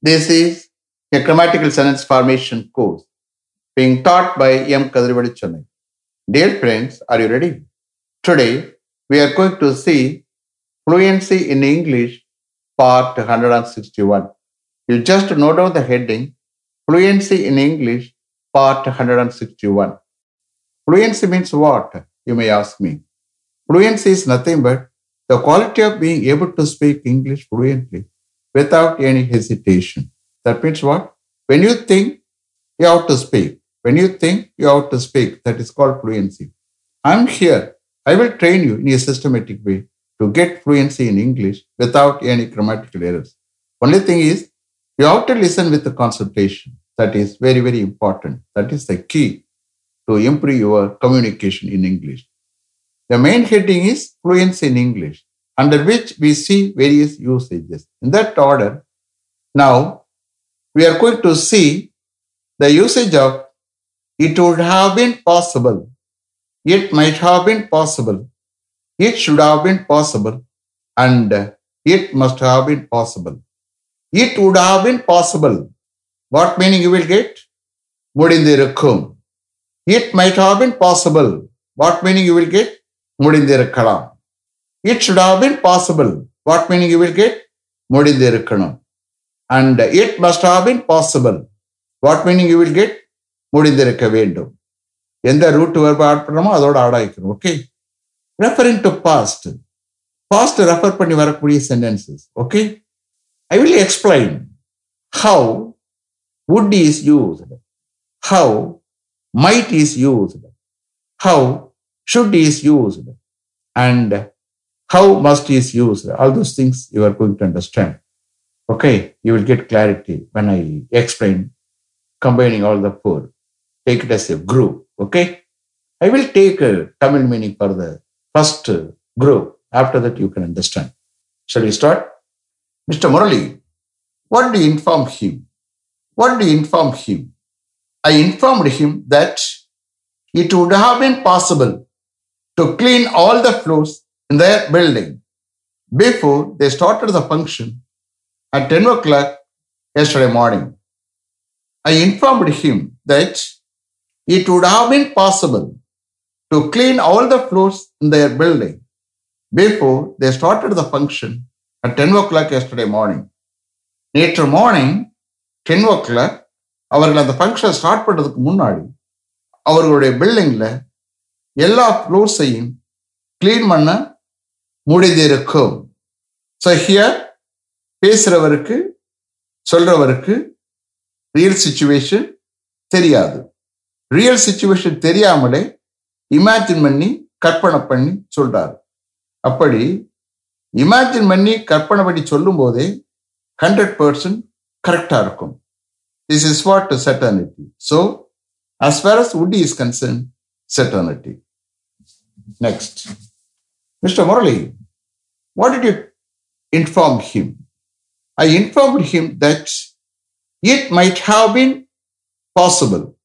This is a grammatical sentence formation course being taught by M. Kadrivadi Chennai. Dear friends, are you ready? Today, we are going to see Fluency in English, part 161. You just note down the heading Fluency in English, part 161. Fluency means what? You may ask me. Fluency is nothing but the quality of being able to speak English fluently without any hesitation. That means what? When you think, you have to speak. When you think, you have to speak. That is called fluency. I'm here. I will train you in a systematic way to get fluency in English without any grammatical errors. Only thing is, you have to listen with the concentration. That is very, very important. That is the key to improve your communication in English. The main heading is fluency in English, under which we see various usages. In that order, now we are going to see the usage of it would have been possible, it might have been possible, it should have been possible, and it must have been possible. It would have been possible. What meaning you will get? Mudindirukum. It might have been possible. What meaning you will get? Mudindirukalam. It should have been possible what meaning you will get முடிந்திருக்கணும். அண்ட் it must have been possible what meaning you will get முடிந்திருக்க வேண்டும். எந்த root வெர்பை add பண்ணுறோமோ அதோட add ஆகிக்கணும் okay referring to past past refer பண்ணி வரக்கூடிய sentences okay I will explain how would is used, how might is used, how should is used and how must is used. All those things you are going to understand. Okay, you will get clarity when I explain combining all the four. Take it as a group. Okay, I will take a Tamil meaning for the first group. After that, you can understand. Shall we start? Mr. Murali, what do you inform him? What do you inform him? I informed him that it would have been possible to clean all the floors in their building before they started the function at 10 o'clock yesterday morning. I informed him that it would have been possible to clean all the floors in their building before they started the function at 10 o'clock yesterday morning. நேற்று morning ten o'clock அவர்கள் அந்த ஃபங்க்ஷனை start பண்ணுறதுக்கு முன்னாடி அவர்களுடைய பில்டிங்கில் எல்லா ஃப்ளோர்ஸையும் க்ளீன் பண்ண முடிந்திருக்கும் ஸோ ஹியர் பேசுகிறவருக்கு சொல்றவருக்கு ரியல் சுச்சுவேஷன் தெரியாது. ரியல் சுச்சுவேஷன் தெரியாமலே இமேஜின் பண்ணி கற்பனை பண்ணி சொல்றாரு. அப்படி இமேஜின் பண்ணி கற்பனை பண்ணி சொல்லும் போதே ஹண்ட்ரட் பர்சன்ட் கரெக்டாக இருக்கும். This is what certainty so as far as would is concern certainty next Mr. Murali, what did you inform him? I informed him that it might have been possible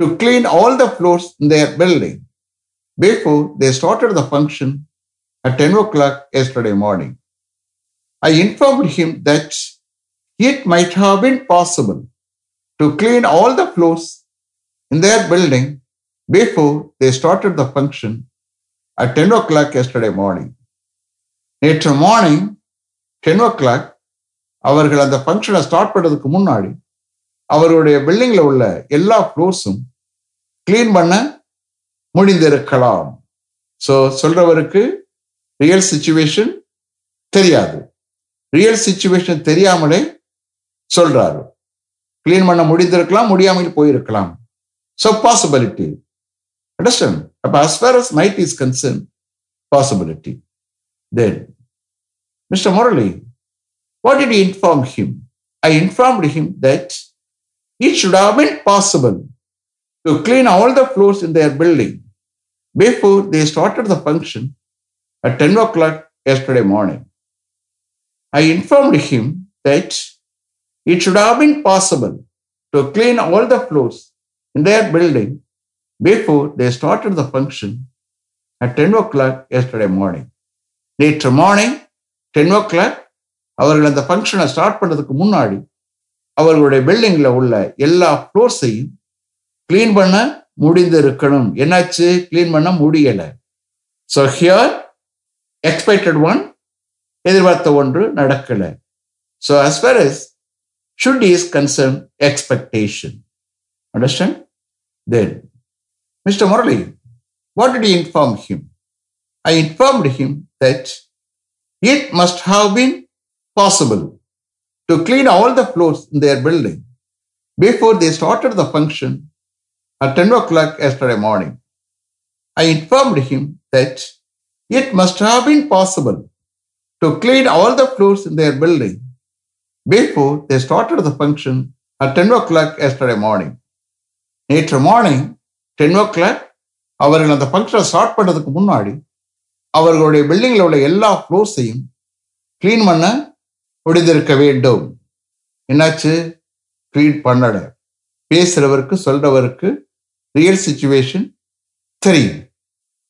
to clean all the floors in their building before they started the function at 10 o'clock yesterday morning. I informed him that it might have been possible to clean all the floors in their building before they started the function at 10 o'clock yesterday morning. நேற்று morning ten o'clock அவர்கள் அந்த ஃபங்க்ஷனை start பண்ணுறதுக்கு முன்னாடி அவருடைய பில்டிங்கில் உள்ள எல்லா ஃப்ளோர்ஸும் கிளீன் பண்ண முடிந்திருக்கலாம். ஸோ சொல்றவருக்கு ரியல் சுச்சுவேஷன் தெரியாது. ரியல் சுச்சுவேஷன் தெரியாமலே சொல்றாரு. கிளீன் பண்ண முடிந்திருக்கலாம் முடியாமல் போயிருக்கலாம். So possibility Understand? But as far as might is concerned, possibility. Then, Mr. Murali, what did you inform him? I informed him that it should have been possible to clean all the floors in their building before they started the function at 10 o'clock yesterday morning. I informed him that it should have been possible to clean all the floors in their building before they started the function at 10 o'clock yesterday morning. நேற்று morning ten o'clock அவர்கள் அந்த ஃபங்க்ஷனை start பண்ணுறதுக்கு முன்னாடி அவர்களுடைய பில்டிங்கில் உள்ள எல்லா ஃப்ளோர்ஸையும் கிளீன் பண்ண முடிந்து இருக்கணும் என்னாச்சு? கிளீன் பண்ண முடியலை. ஸோ ஹியர் எக்ஸ்பெக்டட் ஒன் எதிர்பார்த்த ஒன்று நடக்கலை. So as far as should is concern expectation understand then Mr. Murali, what did you inform him? I informed him that it must have been possible to clean all the floors in their building before they started the function at 10 o'clock yesterday morning. I informed him that it must have been possible to clean all the floors in their building before they started the function at 10 o'clock yesterday morning. Later morning, ten o'clock அவர்கள் அந்த ஃபங்க்ஷனை start பண்ணதுக்கு முன்னாடி அவர்களுடைய பில்டிங்கில் உள்ள எல்லா ஃப்ளோர்ஸையும் க்ளீன் பண்ண முடிந்திருக்க வேண்டும். என்னாச்சு? க்ளீன் பண்ணல. பேசுறவருக்கு சொல்றவருக்கு ரியல் சுச்சுவேஷன் தெரியும்.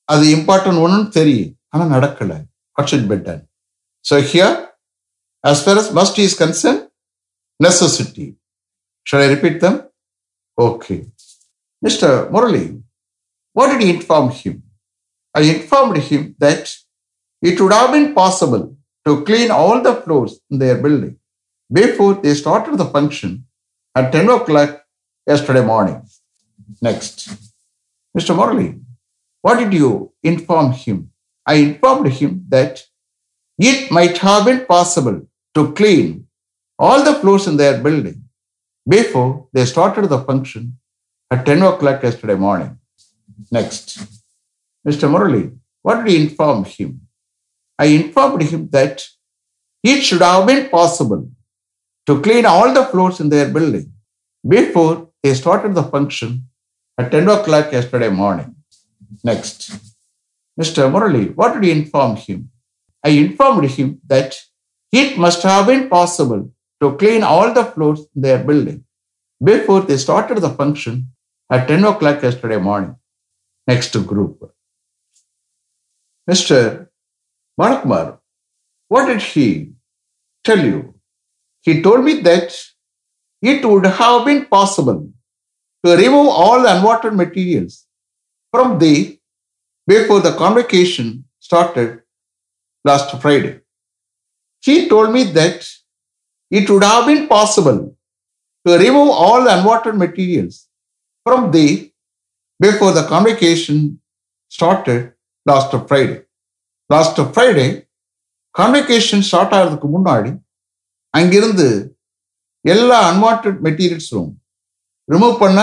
அது இம்பார்ட்டன்ட் ஒன்றுன்னு தெரியும். ஆனால் நடக்கலை. What should be done so here as far as must is concerned necessity. Shall i repeat them? Okay. Mr Murali, what did he inform him i informed him that it would have been possible to clean all the floors in their building before they started the function at 10 o'clock yesterday morning. Next. Mr. Murali, what did you inform him? I informed him that it might have been possible to clean all the floors in their building before they started the function at 10 o'clock yesterday morning. Next. Mr. Murali, what did he inform him? I informed him that it should have been possible to clean all the floors in their building before they started the function at 10 o'clock yesterday morning. Next. Mr. Murali, what did you inform him? I informed him that it must have been possible to clean all the floors in their building before they started the function at 10 o'clock yesterday morning. Next group. Mr. Manakmar, what did he tell you? He told me that it would have been possible to remove all the unwanted materials from the before the convocation started last Friday. He told me that it would have been possible to remove all the unwanted materials. From the before the convocation started last Friday. Last Friday, convocation start ஆகிறதுக்கு முன்னாடி அங்கிருந்து எல்லா unwanted மெட்டீரியல்ஸும் remove பண்ண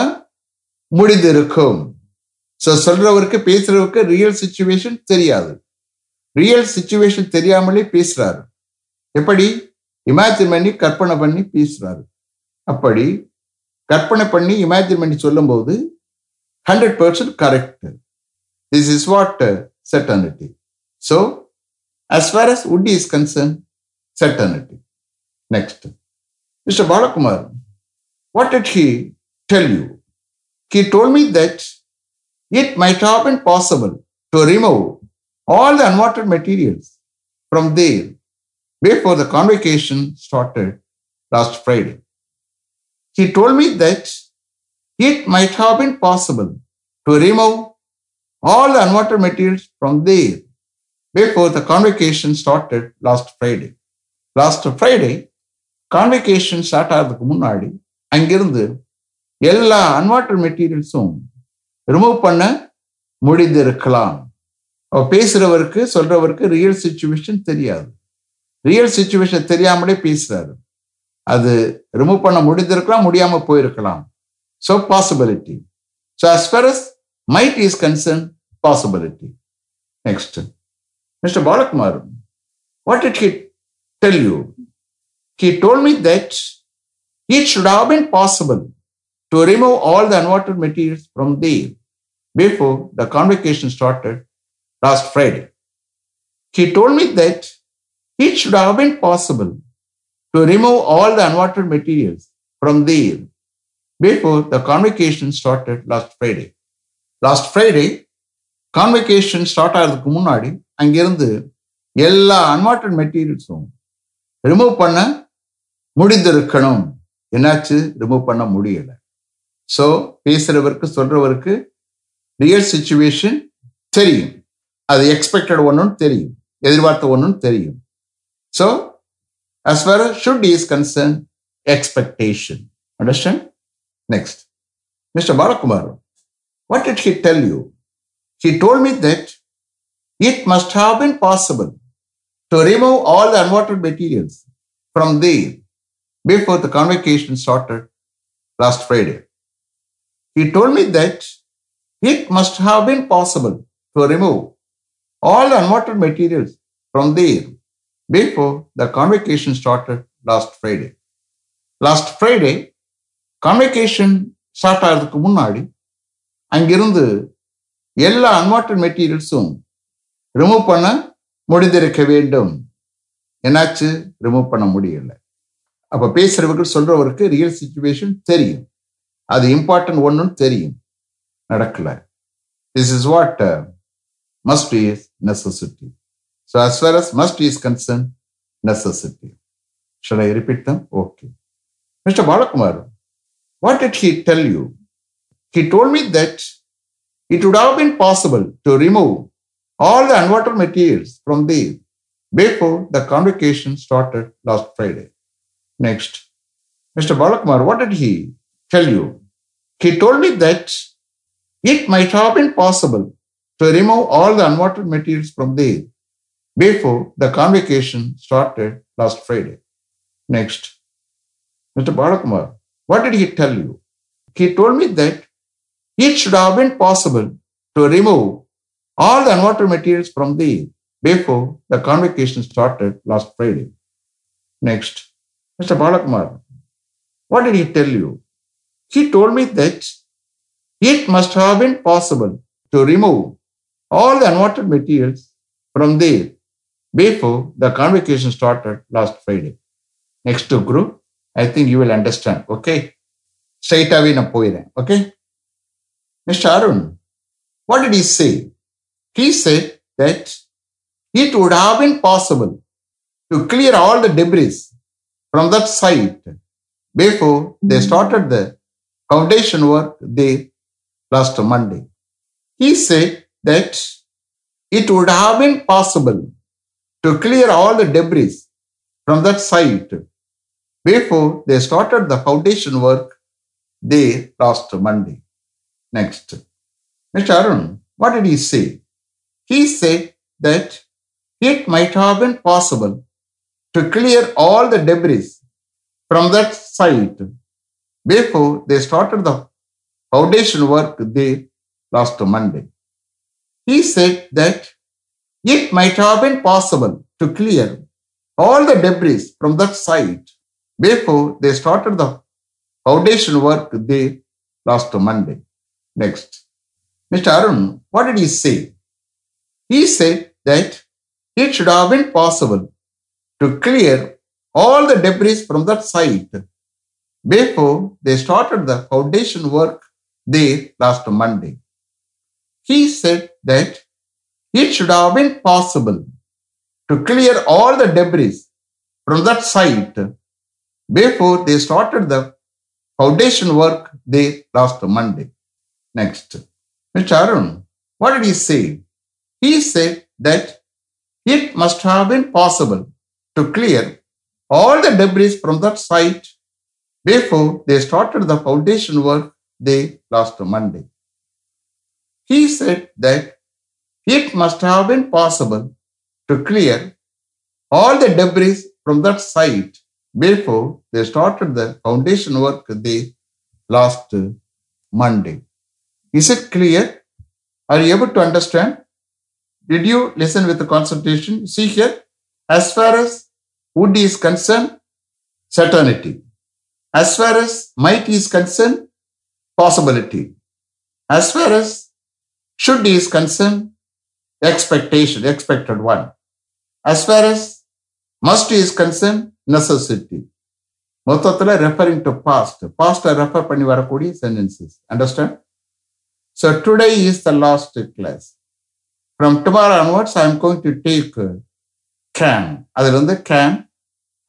முடிந்திருக்கும். So சொல்றவருக்கு பேசுறவருக்கு real situation தெரியாது. ரியல் சுச்சுவேஷன் தெரியாமலே பேசுறாரு. எப்படி? இமேஜின் பண்ணி கற்பனை பண்ணி பேசுறாரு. அப்படி கற்பனை பண்ணி இமேஜின் பண்ணி சொல்லும்போது hundred percent correct this is what certainty so as far as Woody is concerned, certainty. Next. Mr. Balakumar, what did he tell you? He told me that it might have been possible to remove all the unwanted materials from there before the convocation started last Friday. He told me that it might have been possible to remove all the unwanted materials from there before the convocation started last Friday. Last Friday, convocation start ஆகிறதுக்கு முன்னாடி அங்கிருந்து எல்லா unwanted மெட்டீரியல்ஸும் remove பண்ண முடிந்திருக்கலாம் அவ பேசுறவருக்கு சொல்றவருக்கு ரியல் சுச்சுவேஷன் தெரியாது ரியல் சுச்சுவேஷன் தெரியாமலே பேசுறாரு அது ரிமூவ் பண்ண முடிந்திருக்கலாம் முடியாமல் போயிருக்கலாம். So possibility so as far as might is concern possibility next mister Balakumar what it he tell you he told me that it should have been possible to remove all the unwanted materials from the before the convocation started last Friday He told me that it should have been possible to remove all the unwanted materials from there before the convocation started last Friday. Last Friday, convocation start ஆகிறதுக்கு முன்னாடி அங்கிருந்து எல்லா unwanted மெட்டீரியல்ஸும் remove பண்ண முடிந்திருக்கணும். என்னாச்சு? Remove பண்ண முடியலை. So பேசுறவருக்கு சொல்றவருக்கு ரியல் சுச்சுவேஷன் தெரியும். அது எக்ஸ்பெக்டட் ஒன்றும் தெரியும். எதிர்பார்த்த ஒன்றும் தெரியும். So as far as should is concerned, expectation. Understand? Next. Mr. Balakumar, what did he tell you? He told me that it must have been possible to remove all the unwanted materials from there before the convocation started last Friday. He told me that it must have been possible to remove all the unwanted materials from there before the convocation started last Friday. Last Friday, convocation start ஆகிறதுக்கு முன்னாடி அங்கிருந்து எல்லா unwanted மெட்டீரியல்ஸும் remove பண்ண முடிந்திருக்க வேண்டும். என்னாச்சு? Remove பண்ண முடியல. அப்போ பேசுகிறவர்கள் சொல்றவருக்கு ரியல் சுச்சுவேஷன் தெரியும். அது இம்பார்ட்டன்ட் ஒன்றுன்னு தெரியும். நடக்கல. This is what must is necessity So as far as must is concerned, necessity. Shall I repeat them? Okay. Mr. Balakumar, what did he tell you? He told me that it would have been possible to remove all the unwanted materials from there before the convocation started last Friday. Next. Mr. Balakumar, what did he tell you? He told me that it might have been possible to remove all the unwanted materials from there before the convocation started last Friday. Next, Mr. Balakumar, what did he tell you? He told me that it should have been possible to remove all the unwanted materials from there before the convocation started last Friday. Next, Mr. Balakumar, what did he tell you? He told me that it must have been possible to remove all the unwanted materials from there before the convocation started last Friday. Next to group, I think you will understand. Okay. Straight away na போயிறேன். Okay. Mr. Arun, what did he say? He said that it would have been possible to clear all the debris from that site before they started the foundation work there last Monday. He said that it would have been possible to clear all the debris from that site before they started the foundation work there last Monday. Next. Mr. Arun, what did he say? He said that it might have been possible to clear all the debris from that site before they started the foundation work there last Monday. He said that it might have been possible to clear all the debris from that site before they started the foundation work there last Monday. Next. Mr. Arun, what did he say? He said that it should have been possible to clear all the debris from that site before they started the foundation work there last Monday. He said that it should have been possible to clear all the debris from that site before they started the foundation work they last Monday. Next. Mr. Arun, what did he say? He said that it must have been possible to clear all the debris from that site before they started the foundation work they last Monday. He said that it must have been possible to clear all the debris from that site before they started the foundation work there last Monday. Is it clear? Are you able to understand? Did you listen with the concentration? See here, as far as would is concerned, certainty. As far as might is concerned, possibility. As far as should is concerned, expectation expected one As far as must is concerned, necessity. மொத்தத்தில் referring to past பாஸ்டை refer பண்ணி வரக்கூடிய sentences understand so today is the last class from tomorrow onwards I am going to take can அதில் வந்து can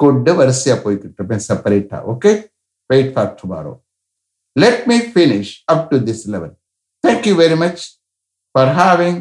கொண்டு வரிசையாக போய்கிட்டு இருப்பேன் செப்பரேட்டாக okay wait for tomorrow let me finish up to this level thank you very much for having